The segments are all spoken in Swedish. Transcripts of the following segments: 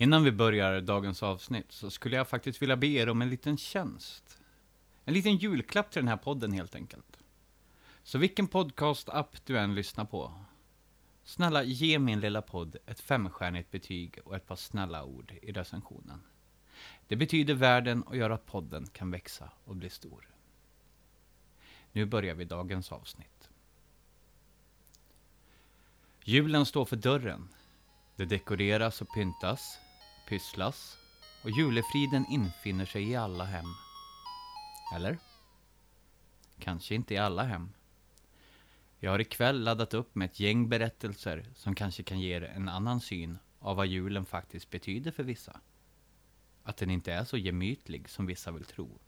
Innan vi börjar dagens avsnitt så skulle jag faktiskt vilja be er om en liten tjänst. En liten julklapp till den här podden helt enkelt. Så vilken podcast-app du än lyssnar på, snälla ge min lilla podd ett femstjärnigt betyg och ett par snälla ord i recensionen. Det betyder världen och gör att podden kan växa och bli stor. Nu börjar vi dagens avsnitt. Julen står för dörren. Det dekoreras och pyntas, pysslas och julefriden infinner sig i alla hem. Eller? Kanske inte i alla hem. Jag har ikväll laddat upp med ett gäng berättelser som kanske kan ge er en annan syn av vad julen faktiskt betyder för vissa. Att den inte är så gemytlig som vissa vill tro.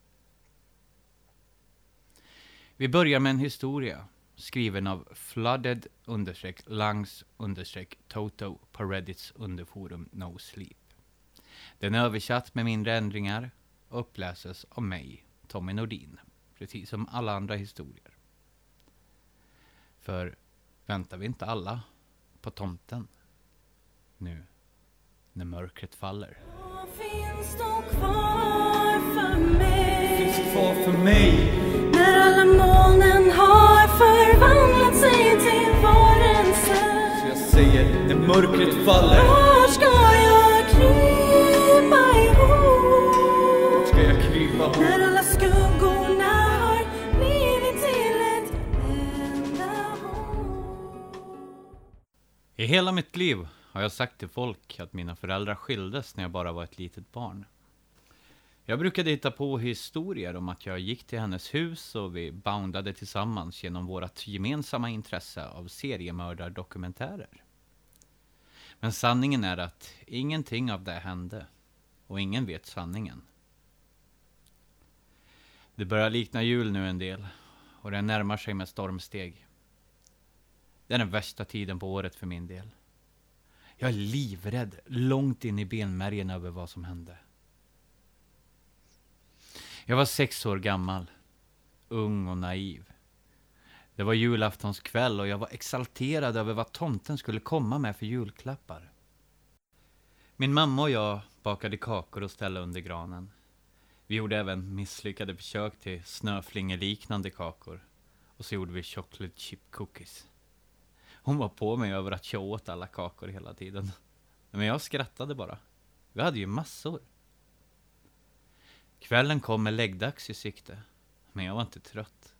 Vi börjar med en historia skriven av flooded-langs-toto på Reddits underforum No Sleep. Den är översatt med mindre ändringar och uppläses av mig, Tommy Nordin, precis som alla andra historier. För väntar vi inte alla på tomten? Nu, när mörkret faller. Vad finns då kvar för mig? Finns kvar för mig? När alla molnen har förvandlat sig till varelser. Så jag säger, när mörkret faller, När alla skuggorna har blivit till ett enda hot. I hela mitt liv har jag sagt till folk att mina föräldrar skildes när jag bara var ett litet barn. Jag brukade hitta på historier om att jag gick till hennes hus och vi boundade tillsammans genom vårt gemensamma intresse av seriemördardokumentärer. Men sanningen är att ingenting av det hände. Och ingen vet sanningen. Det börjar likna jul nu en del. Och den närmar sig med stormsteg. Det är den värsta tiden på året för min del. Jag är livrädd, långt in i benmärgen över vad som hände. Jag var sex år gammal, ung och naiv. Det var julaftonskväll och jag var exalterad över vad tomten skulle komma med för julklappar. Min mamma och jag bakade kakor och ställde under granen. Vi gjorde även misslyckade försök till snöflingeliknande kakor. Och så gjorde vi chocolate chip cookies. Hon var på mig över att jag åt alla kakor hela tiden. Men jag skrattade bara. Vi hade ju massor. Kvällen kom med läggdags i sikte. Men jag var inte trött.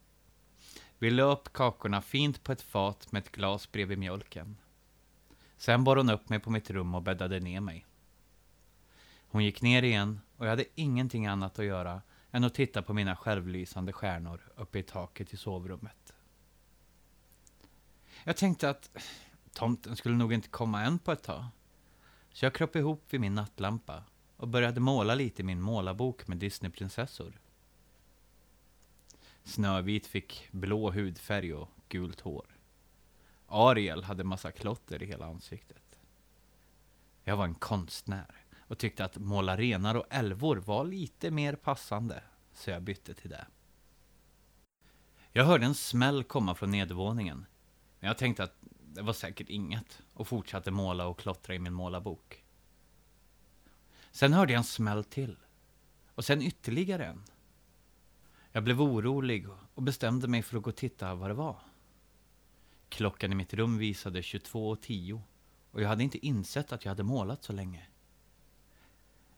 Vi la upp kakorna fint på ett fat med ett glas bredvid mjölken. Sen bar hon upp mig på mitt rum och bäddade ner mig. Hon gick ner igen och jag hade ingenting annat att göra än att titta på mina självlysande stjärnor uppe i taket i sovrummet. Jag tänkte att tomten skulle nog inte komma än på ett tag. Så jag kröp ihop vid min nattlampa och började måla lite i min målarbok med Disneyprinsessor. Snövit fick blå hudfärg och gult hår. Ariel hade massa klotter i hela ansiktet. Jag var en konstnär och tyckte att måla renar och älvor var lite mer passande, så jag bytte till det. Jag hörde en smäll komma från nedervåningen, men jag tänkte att det var säkert inget och fortsatte måla och klottra i min målarbok. Sen hörde jag en smäll till. Och sen ytterligare en. Jag blev orolig och bestämde mig för att gå och titta vad det var. Klockan i mitt rum visade 22.10 och jag hade inte insett att jag hade målat så länge.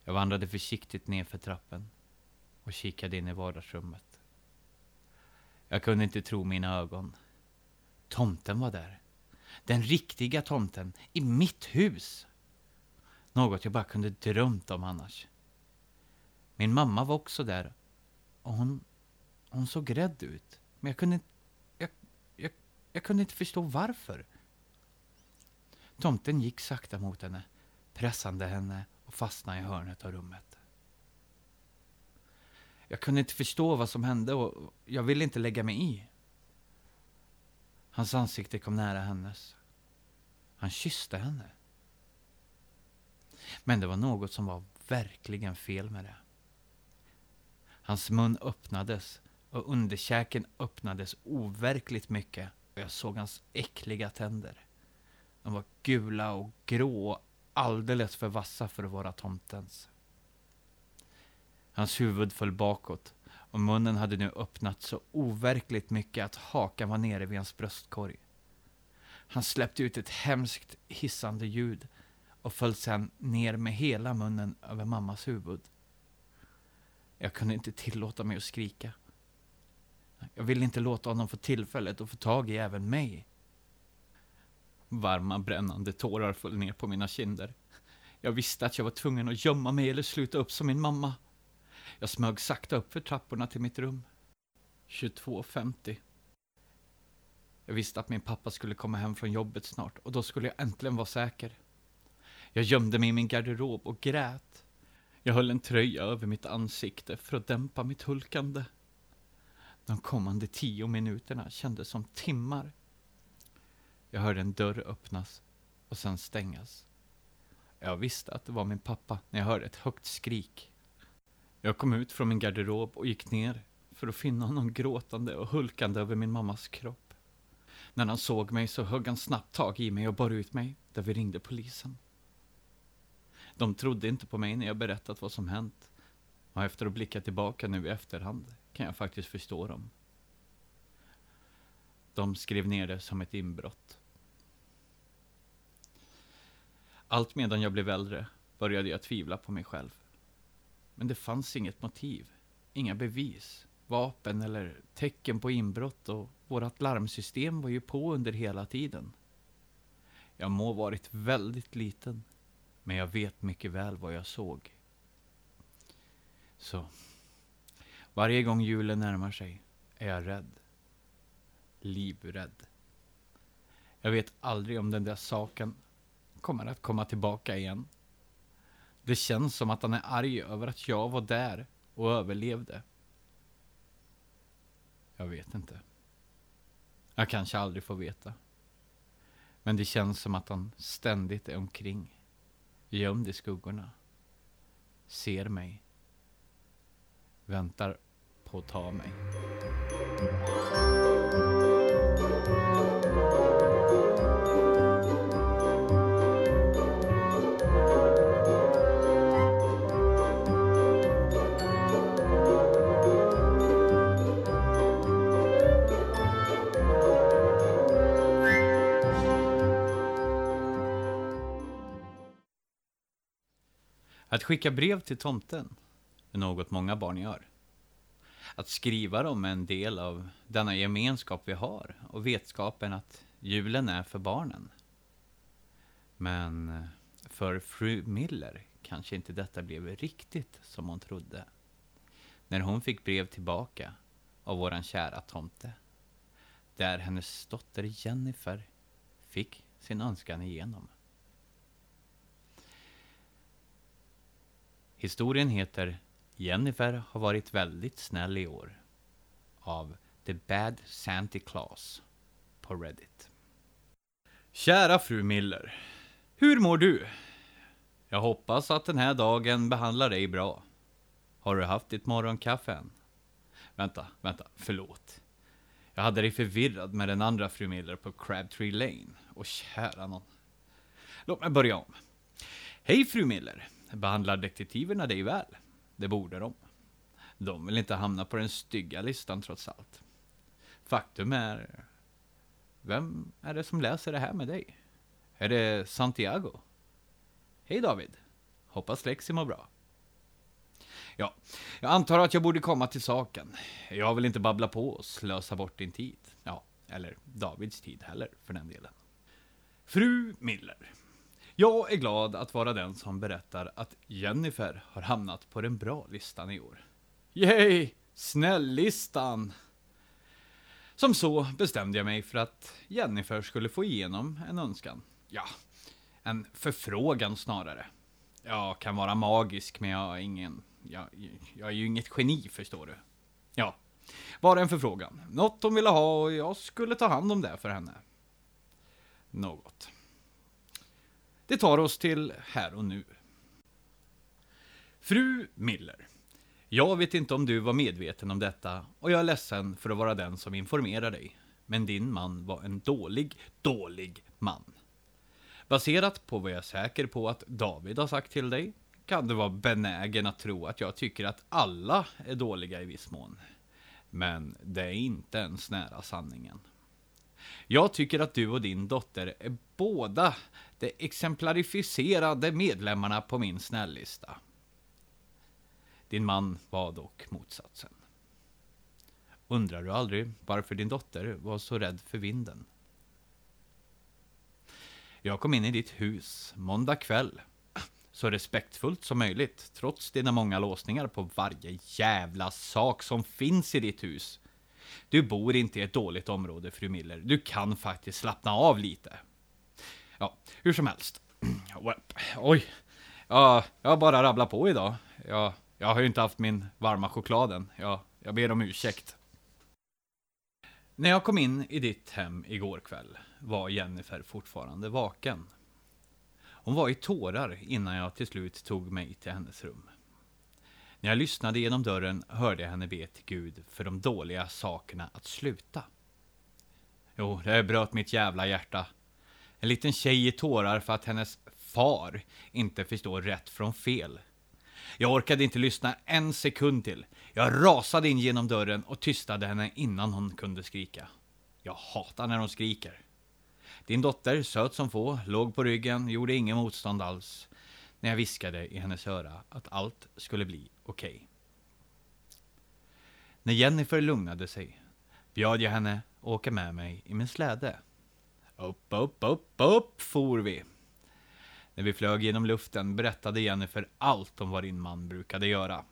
Jag vandrade försiktigt ner för trappen och kikade in i vardagsrummet. Jag kunde inte tro mina ögon. Tomten var där. Den riktiga tomten i mitt hus. Något jag bara kunde drömt om annars. Min mamma var också där och hon, hon såg rädd ut. Men jag kunde, jag, jag, jag kunde inte förstå varför. Tomten gick sakta mot henne, pressande henne och fastnade i hörnet av rummet. Jag kunde inte förstå vad som hände och jag ville inte lägga mig i. Hans ansikte kom nära hennes. Han kysste henne. Men det var något som var verkligen fel med det. Hans mun öppnades och underkäken öppnades overkligt mycket och jag såg hans äckliga tänder. De var gula och grå och alldeles för vassa för att vara tomtens. Hans huvud föll bakåt och munnen hade nu öppnat så overkligt mycket att hakan var nere vid hans bröstkorg. Han släppte ut ett hemskt hissande ljud och föll sedan ner med hela munnen över mammas huvud. Jag kunde inte tillåta mig att skrika. Jag ville inte låta honom få tillfället att få tag i även mig. Varma brännande tårar föll ner på mina kinder. Jag visste att jag var tvungen att gömma mig eller sluta upp som min mamma. Jag smög sakta upp för trapporna till mitt rum. 22.50. Jag visste att min pappa skulle komma hem från jobbet snart och då skulle jag äntligen vara säker. Jag gömde mig i min garderob och grät. Jag höll en tröja över mitt ansikte för att dämpa mitt hulkande. De kommande tio minuterna kändes som timmar. Jag hörde en dörr öppnas och sen stängas. Jag visste att det var min pappa när jag hörde ett högt skrik. Jag kom ut från min garderob och gick ner för att finna honom gråtande och hulkande över min mammas kropp. När han såg mig så högg han snabbt tag i mig och bar ut mig, där vi ringde polisen. De trodde inte på mig när jag berättat vad som hänt. Och efter att blicka tillbaka nu i efterhand kan jag faktiskt förstå dem. De skrev ner det som ett inbrott. Allt medan jag blev äldre började jag tvivla på mig själv. Men det fanns inget motiv, inga bevis, vapen eller tecken på inbrott och vårt larmsystem var ju på under hela tiden. Jag må varit väldigt liten, men jag vet mycket väl vad jag såg. Så, varje gång julen närmar sig är jag rädd. Livrädd. Jag vet aldrig om den där saken kommer att komma tillbaka igen. Det känns som att han är arg över att jag var där och överlevde. Jag vet inte. Jag kanske aldrig får veta. Men det känns som att han ständigt är omkring. Gömd i skuggorna. Ser mig. Väntar på att ta mig. Att skicka brev till tomten är något många barn gör. Att skriva dem är en del av denna gemenskap vi har och vetskapen att julen är för barnen. Men eh, för fru Miller kanske inte detta blev riktigt som hon trodde. När hon fick brev tillbaka av våran kära tomte. Där hennes dotter Jennifer fick sin önskan igenom. Historien heter Jennifer har varit väldigt snäll i år av The Bad Santa Claus på Reddit. Kära fru Miller. Hur mår du? Jag hoppas att den här dagen behandlar dig bra. Har du haft ditt morgonkaffe än? Vänta, vänta, förlåt. Jag hade dig förvirrad med den andra fru Miller på Crabtree Lane. Och kära någon. Låt mig börja om. Hej fru Miller. Behandlar detektiverna dig väl? Det borde de. De vill inte hamna på den stygga listan trots allt. Faktum är... Vem är det som läser det här med dig? Är det Santiago? Hej David. Hoppas Lexi mår bra. Ja, jag antar att jag borde komma till saken. Jag vill inte babbla på och slösa bort din tid. Ja, eller Davids tid heller, för den delen. Fru Miller. Jag är glad att vara den som berättar att Jennifer har hamnat på den bra listan i år. Yay! Snälllistan! Som så bestämde jag mig för att Jennifer skulle få igenom en önskan. Ja, en förfrågan snarare. Jag kan vara magisk, men jag är ingen... Jag, jag är ju inget geni, förstår du. Ja, bara en förfrågan. Något hon ville ha och jag skulle ta hand om det för henne. Något. Det tar oss till här och nu. Fru Miller. Jag vet inte om du var medveten om detta och jag är ledsen för att vara den som informerar dig. Men din man var en dålig, dålig man. Baserat på vad jag är säker på att David har sagt till dig kan du vara benägen att tro att jag tycker att alla är dåliga i viss mån. Men det är inte ens nära sanningen. Jag tycker att du och din dotter är båda de exemplarificerade medlemmarna på min snällista. Din man var dock motsatsen. Undrar du aldrig varför din dotter var så rädd för vinden? Jag kom in i ditt hus måndag kväll. Så respektfullt som möjligt, trots dina många låsningar på varje jävla sak som finns i ditt hus. Du bor inte i ett dåligt område, fru Miller. Du kan faktiskt slappna av lite. Ja, hur som helst. Oj. Ja, jag har bara rabblat på idag. Jag, jag har ju inte haft min varma choklad än. Jag, jag ber om ursäkt. När jag kom in i ditt hem igår kväll var Jennifer fortfarande vaken. Hon var i tårar innan jag till slut tog mig till hennes rum. När jag lyssnade genom dörren hörde jag henne be till Gud för de dåliga sakerna att sluta. Jo, det bröt mitt jävla hjärta. En liten tjej i tårar för att hennes far inte förstår rätt från fel. Jag orkade inte lyssna en sekund till. Jag rasade in genom dörren och tystade henne innan hon kunde skrika. Jag hatar när hon skriker. Din dotter, söt som få, låg på ryggen, gjorde ingen motstånd alls när jag viskade i hennes öra att allt skulle bli okej. Okay. När Jennifer lugnade sig bjöd jag henne att åka med mig i min släde. Upp, upp, upp, upp for vi. När vi flög genom luften berättade Jennifer allt om vad din man brukade göra.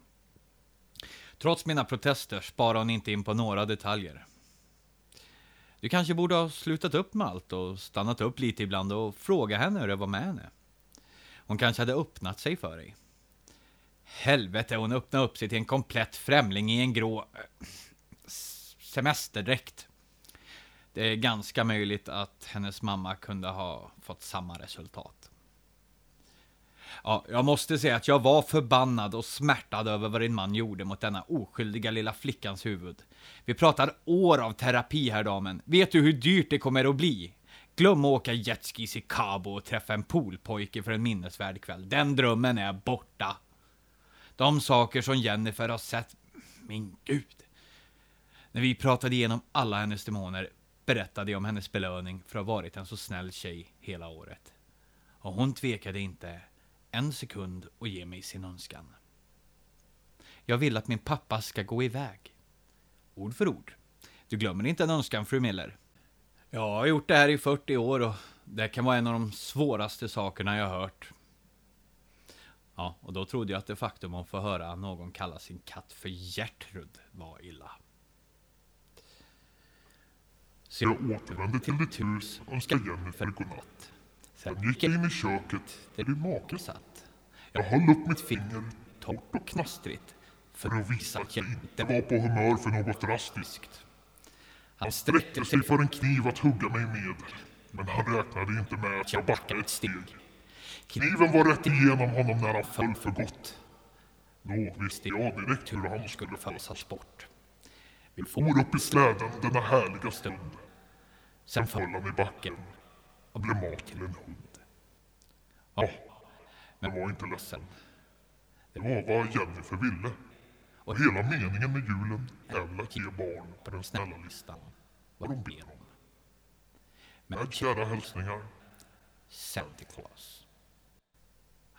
Trots mina protester sparade hon inte in på några detaljer. Du kanske borde ha slutat upp med allt och stannat upp lite ibland och fråga henne hur det var med henne. Hon kanske hade öppnat sig för dig. Helvete, hon öppnade upp sig till en komplett främling i en grå eh, semesterdräkt. Det är ganska möjligt att hennes mamma kunde ha fått samma resultat. Ja, jag måste säga att jag var förbannad och smärtad över vad din man gjorde mot denna oskyldiga lilla flickans huvud. Vi pratar år av terapi, här damen. Vet du hur dyrt det kommer att bli? Glöm att åka jetskis i Cabo och träffa en poolpojke för en minnesvärd kväll. Den drömmen är borta. De saker som Jennifer har sett, min gud. När vi pratade igenom alla hennes demoner berättade jag om hennes belöning för att ha varit en så snäll tjej hela året. Och hon tvekade inte en sekund att ge mig sin önskan. Jag vill att min pappa ska gå iväg. Ord för ord. Du glömmer inte en önskan, fru Miller. Jag har gjort det här i 40 år och det kan vara en av de svåraste sakerna jag har hört. Ja, och då trodde jag att det faktum att få höra någon kalla sin katt för Gertrud var illa. Så jag återvände till ditt hus och önskade Jennifer godnatt. Sen gick jag in i köket där din make satt. Jag höll upp mitt finger torrt och knastrigt för att visa att jag inte var på humör för något drastiskt. Han sträckte sig för en kniv att hugga mig med, men han räknade inte med att jag backade ett steg. Kniven var rätt igenom honom när han föll för gott. Då visste jag direkt hur han skulle falsas bort. Vi for upp i släden denna härliga stund. Sen föll han i backen och blev mat till en hund. Ja, men var inte ledsen. Det var vad Jennifer ville. Och hela meningen med julen är väl att ge barn på den snälla listan vad de ber om. Med kära hälsningar. Santa Claus.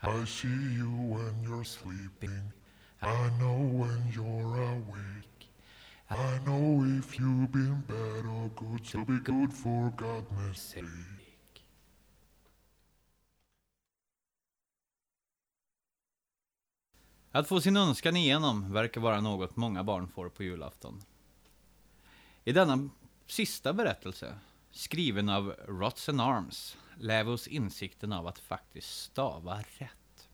I see you when you're sleeping. I know when you're awake. I know if you've been bad or good, so be good for God's sake. Att få sin önskan igenom verkar vara något många barn får på julafton. I denna sista berättelse, skriven av Rots and Arms, lär vi oss insikten av att faktiskt stava rätt.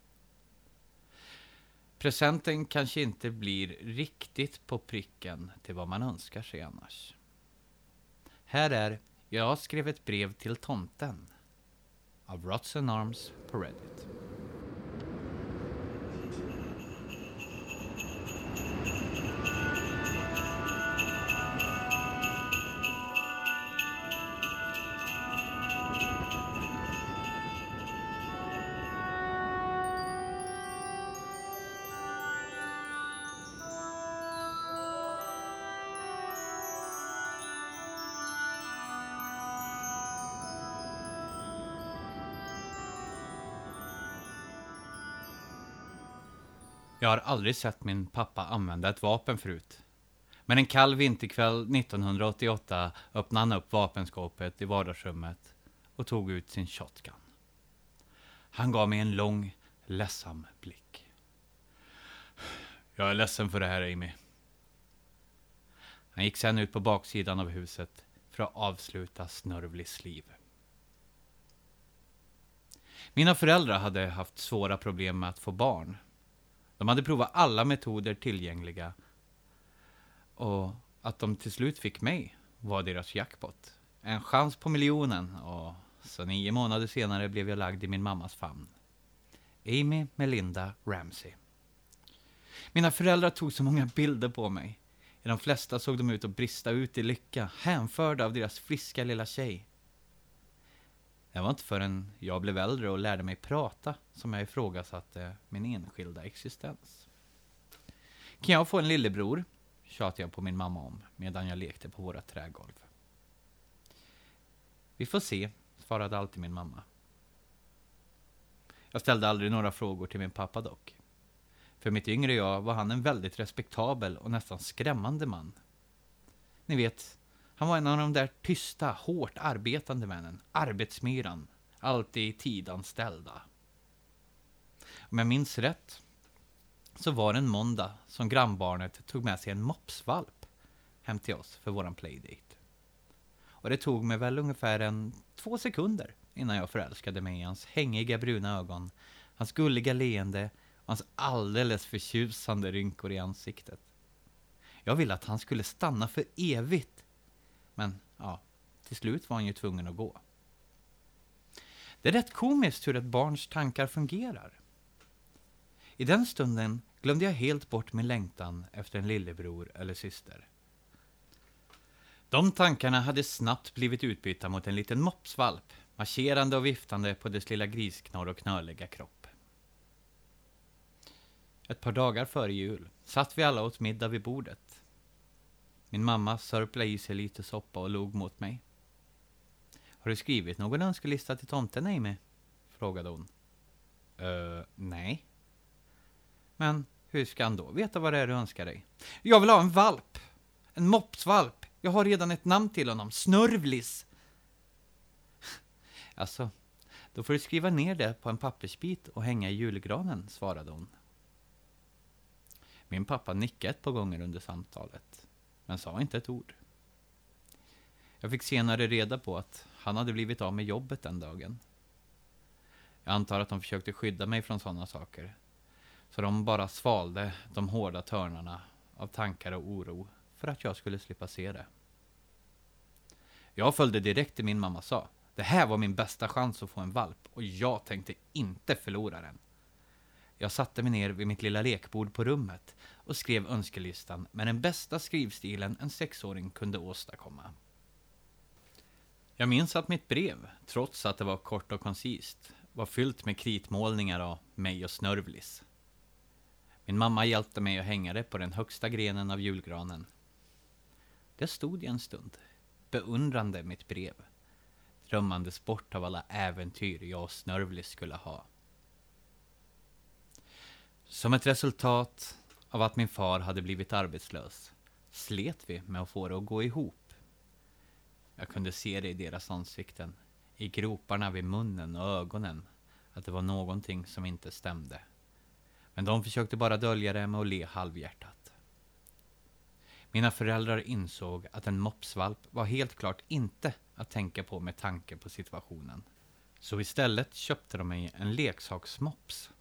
Presenten kanske inte blir riktigt på pricken till vad man önskar sig annars. Här är Jag skrev ett brev till tomten av Rots and Arms på Reddit. Jag har aldrig sett min pappa använda ett vapen förut. Men en kall vinterkväll 1988 öppnade han upp vapenskåpet i vardagsrummet och tog ut sin shotgun. Han gav mig en lång, ledsam blick. Jag är ledsen för det här, Amy. Han gick sedan ut på baksidan av huset för att avsluta Snörvlis liv. Mina föräldrar hade haft svåra problem med att få barn. De hade provat alla metoder tillgängliga. Och att de till slut fick mig var deras jackpot. En chans på miljonen och så nio månader senare blev jag lagd i min mammas famn. Amy Melinda Ramsey. Mina föräldrar tog så många bilder på mig. I de flesta såg de ut att brista ut i lycka, hänförda av deras friska lilla tjej. Det var inte förrän jag blev äldre och lärde mig prata som jag ifrågasatte min enskilda existens. Kan jag få en lillebror? tjatade jag på min mamma om medan jag lekte på våra trägolv. Vi får se, svarade alltid min mamma. Jag ställde aldrig några frågor till min pappa dock. För mitt yngre jag var han en väldigt respektabel och nästan skrämmande man. Ni vet, han var en av de där tysta, hårt arbetande männen. Arbetsmyran. Alltid i. Om jag minns rätt så var det en måndag som grannbarnet tog med sig en mopsvalp hem till oss för våran playdate. Och det tog mig väl ungefär en två sekunder innan jag förälskade mig i hans hängiga bruna ögon, hans gulliga leende och hans alldeles förtjusande rynkor i ansiktet. Jag ville att han skulle stanna för evigt. Men ja, till slut var han ju tvungen att gå. Det är rätt komiskt hur ett barns tankar fungerar. I den stunden glömde jag helt bort min längtan efter en lillebror eller syster. De tankarna hade snabbt blivit utbytta mot en liten mopsvalp, marscherande och viftande på dess lilla grisknorr och knöliga kropp. Ett par dagar före jul satt vi alla åt middag vid bordet. Min mamma sörplade i sig lite soppa och log mot mig. Har du skrivit någon önskelista till tomten, Amy? frågade hon. Uh, nej. Men hur ska han då veta vad det är du önskar dig? Jag vill ha en valp! En mopsvalp! Jag har redan ett namn till honom, Snörvlis! alltså, då får du skriva ner det på en pappersbit och hänga i julgranen, svarade hon. Min pappa nickade ett par gånger under samtalet, men sa inte ett ord. Jag fick senare reda på att han hade blivit av med jobbet den dagen. Jag antar att de försökte skydda mig från sådana saker. Så de bara svalde de hårda törnarna av tankar och oro för att jag skulle slippa se det. Jag följde direkt till min mamma sa. Det här var min bästa chans att få en valp och jag tänkte inte förlora den. Jag satte mig ner vid mitt lilla lekbord på rummet och skrev önskelistan med den bästa skrivstilen en sexåring kunde åstadkomma. Jag minns att mitt brev, trots att det var kort och koncist, var fyllt med kritmålningar av mig och Snörvlis. Min mamma hjälpte mig att hänga det på den högsta grenen av julgranen. Där stod jag en stund, beundrande mitt brev, drömmandes bort av alla äventyr jag och Snörvlis skulle ha. Som ett resultat av att min far hade blivit arbetslös slet vi med att få det att gå ihop. Jag kunde se det i deras ansikten, i groparna vid munnen och ögonen, att det var någonting som inte stämde. Men de försökte bara dölja det med att le halvhjärtat. Mina föräldrar insåg att en mopsvalp var helt klart inte att tänka på med tanke på situationen. Så istället köpte de mig en leksaksmops.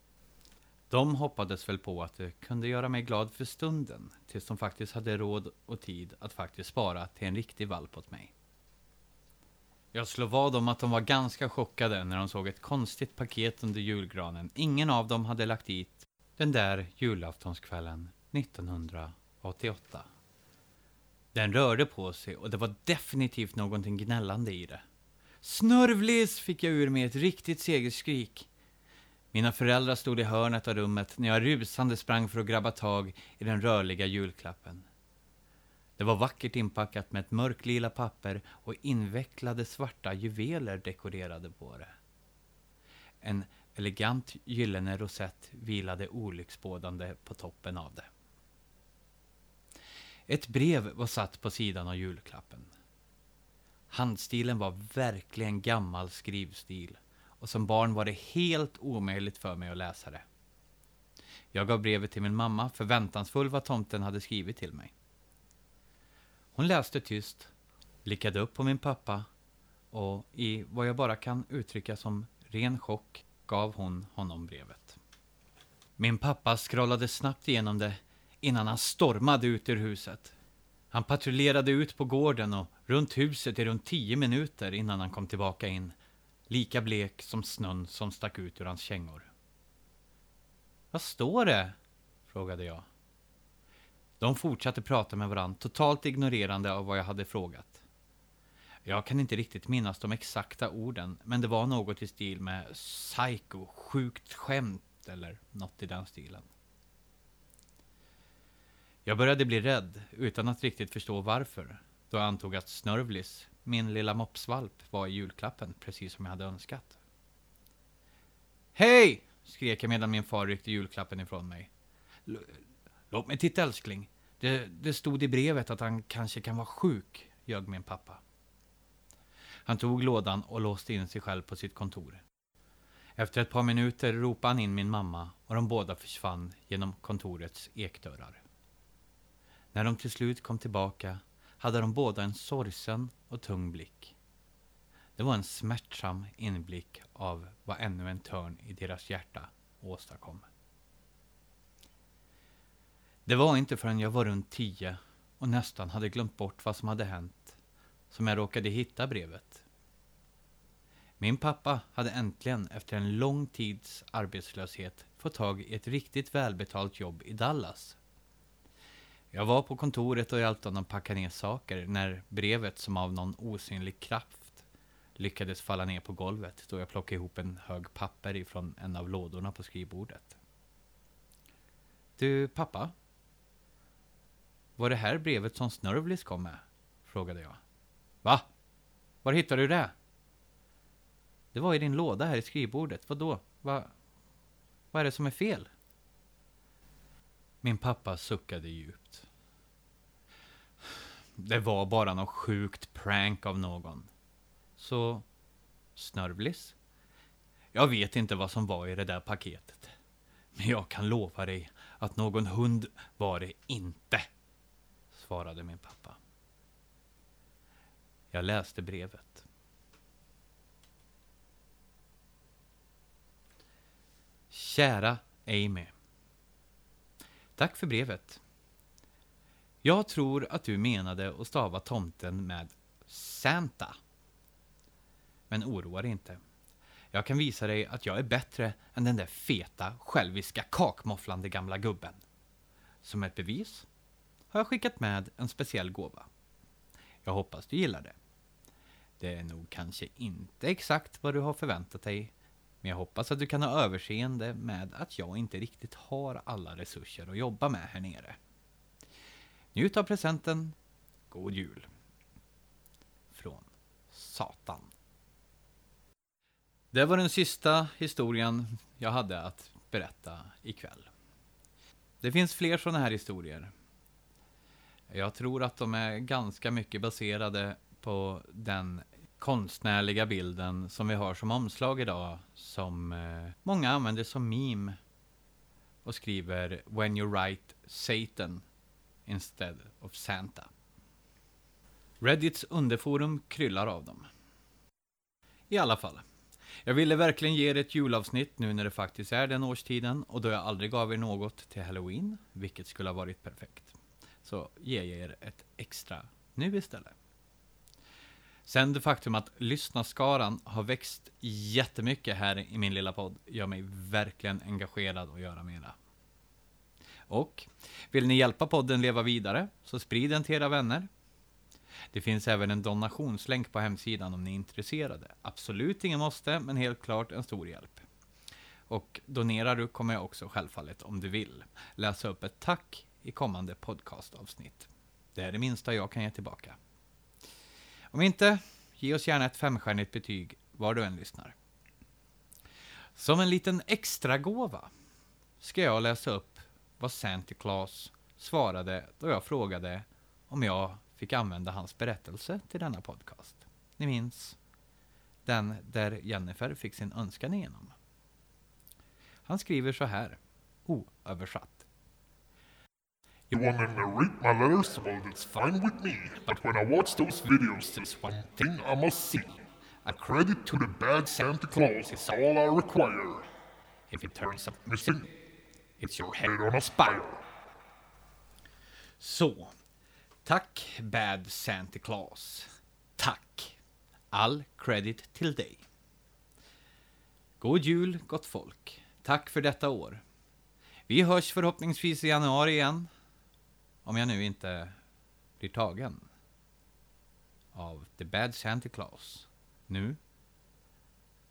De hoppades väl på att det kunde göra mig glad för stunden, tills de faktiskt hade råd och tid att faktiskt spara till en riktig valp åt mig. Jag slår vad om att de var ganska chockade när de såg ett konstigt paket under julgranen. Ingen av dem hade lagt dit den där julaftonskvällen 1988. Den rörde på sig och det var definitivt någonting gnällande i det. Snörvlis fick jag ur mig ett riktigt segerskrik. Mina föräldrar stod i hörnet av rummet när jag rusande sprang för att grabba tag i den rörliga julklappen. Det var vackert inpackat med ett mörklila papper och invecklade svarta juveler dekorerade på det. En elegant gyllene rosett vilade olycksbådande på toppen av det. Ett brev var satt på sidan av julklappen. Handstilen var verkligen gammal skrivstil och som barn var det helt omöjligt för mig att läsa det. Jag gav brevet till min mamma, förväntansfull vad tomten hade skrivit till mig. Hon läste tyst, blickade upp på min pappa och i vad jag bara kan uttrycka som ren chock gav hon honom brevet. Min pappa scrollade snabbt igenom det innan han stormade ut ur huset. Han patrullerade ut på gården och runt huset i runt tio minuter innan han kom tillbaka in, lika blek som snön som stack ut ur hans kängor. Vad står det? frågade jag. De fortsatte prata med varandra, totalt ignorerande av vad jag hade frågat. Jag kan inte riktigt minnas de exakta orden, men det var något i stil med psycho, sjukt skämt eller något i den stilen. Jag började bli rädd, utan att riktigt förstå varför, då jag antog att Snörvlis, min lilla mopsvalp, var i julklappen, precis som jag hade önskat. Hej! skrek jag medan min far ryckte julklappen ifrån mig. Låt mig titta älskling. Det, det stod i brevet att han kanske kan vara sjuk, ljög min pappa. Han tog lådan och låste in sig själv på sitt kontor. Efter ett par minuter ropade han in min mamma och de båda försvann genom kontorets ekdörrar. När de till slut kom tillbaka hade de båda en sorgsen och tung blick. Det var en smärtsam inblick av vad ännu en törn i deras hjärta åstadkom. Det var inte förrän jag var runt tio och nästan hade glömt bort vad som hade hänt som jag råkade hitta brevet. Min pappa hade äntligen efter en lång tids arbetslöshet fått tag i ett riktigt välbetalt jobb i Dallas. Jag var på kontoret och hjälpte honom packa ner saker när brevet som av någon osynlig kraft lyckades falla ner på golvet då jag plockade ihop en hög papper ifrån en av lådorna på skrivbordet. Du, pappa? Var det här brevet som Snörvlis kom med? Frågade jag. Va? Var hittade du det? Det var i din låda här i skrivbordet. Vadå? Va, vad är det som är fel? Min pappa suckade djupt. Det var bara något sjukt prank av någon. Så, Snörvlis? Jag vet inte vad som var i det där paketet. Men jag kan lova dig att någon hund var det inte, svarade min pappa. Jag läste brevet. Kära Amy. Tack för brevet. Jag tror att du menade att stava tomten med Santa. Men oroa dig inte. Jag kan visa dig att jag är bättre än den där feta, själviska, kakmofflande gamla gubben. Som ett bevis har jag skickat med en speciell gåva. Jag hoppas du gillar det. Det är nog kanske inte exakt vad du har förväntat dig, men jag hoppas att du kan ha överseende med att jag inte riktigt har alla resurser att jobba med här nere. Njut av presenten. God jul. Från Satan. Det var den sista historien jag hade att berätta ikväll. Det finns fler sådana här historier. Jag tror att de är ganska mycket baserade på den konstnärliga bilden som vi har som omslag idag, som eh, många använder som meme och skriver When you write Satan instead of Santa. Reddits underforum kryllar av dem. I alla fall. Jag ville verkligen ge er ett julavsnitt nu när det faktiskt är den årstiden och då jag aldrig gav er något till Halloween, vilket skulle ha varit perfekt. Så ger jag er ett extra nu istället. Sen det faktum att lyssnarskaran har växt jättemycket här i min lilla podd gör mig verkligen engagerad att göra mera. Och vill ni hjälpa podden leva vidare så sprid den till era vänner. Det finns även en donationslänk på hemsidan om ni är intresserade. Absolut ingen måste, men helt klart en stor hjälp. Och donerar du kommer jag också självfallet, om du vill, läsa upp ett tack i kommande podcastavsnitt. Det är det minsta jag kan ge tillbaka. Om inte, ge oss gärna ett femstjärnigt betyg var du än lyssnar. Som en liten extra gåva ska jag läsa upp vad Santa Claus svarade då jag frågade om jag fick använda hans berättelse till denna podcast. Ni minns den där Jennifer fick sin önskan igenom. Han skriver så här, oöversatt. You wanna read my letters? Well, that's fine with me. But when I watch those videos, there's one thing I must see. A credit to the bad Santa Claus is all I require. If it turns up missing, it's your head on a spire. Så, tack Bad Santa Claus. Tack. All credit till dig. God jul, gott folk. Tack för detta år. Vi hörs förhoppningsvis i januari igen. Om jag nu inte blir tagen. Av The Bad Santa Claus. Nu.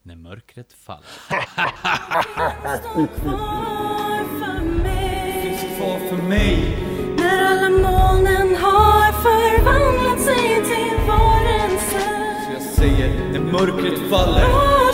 När mörkret faller. Mig Kvar för mig. När alla molnen har förvandlat sig till varelser Så jag säger, när mörkret faller.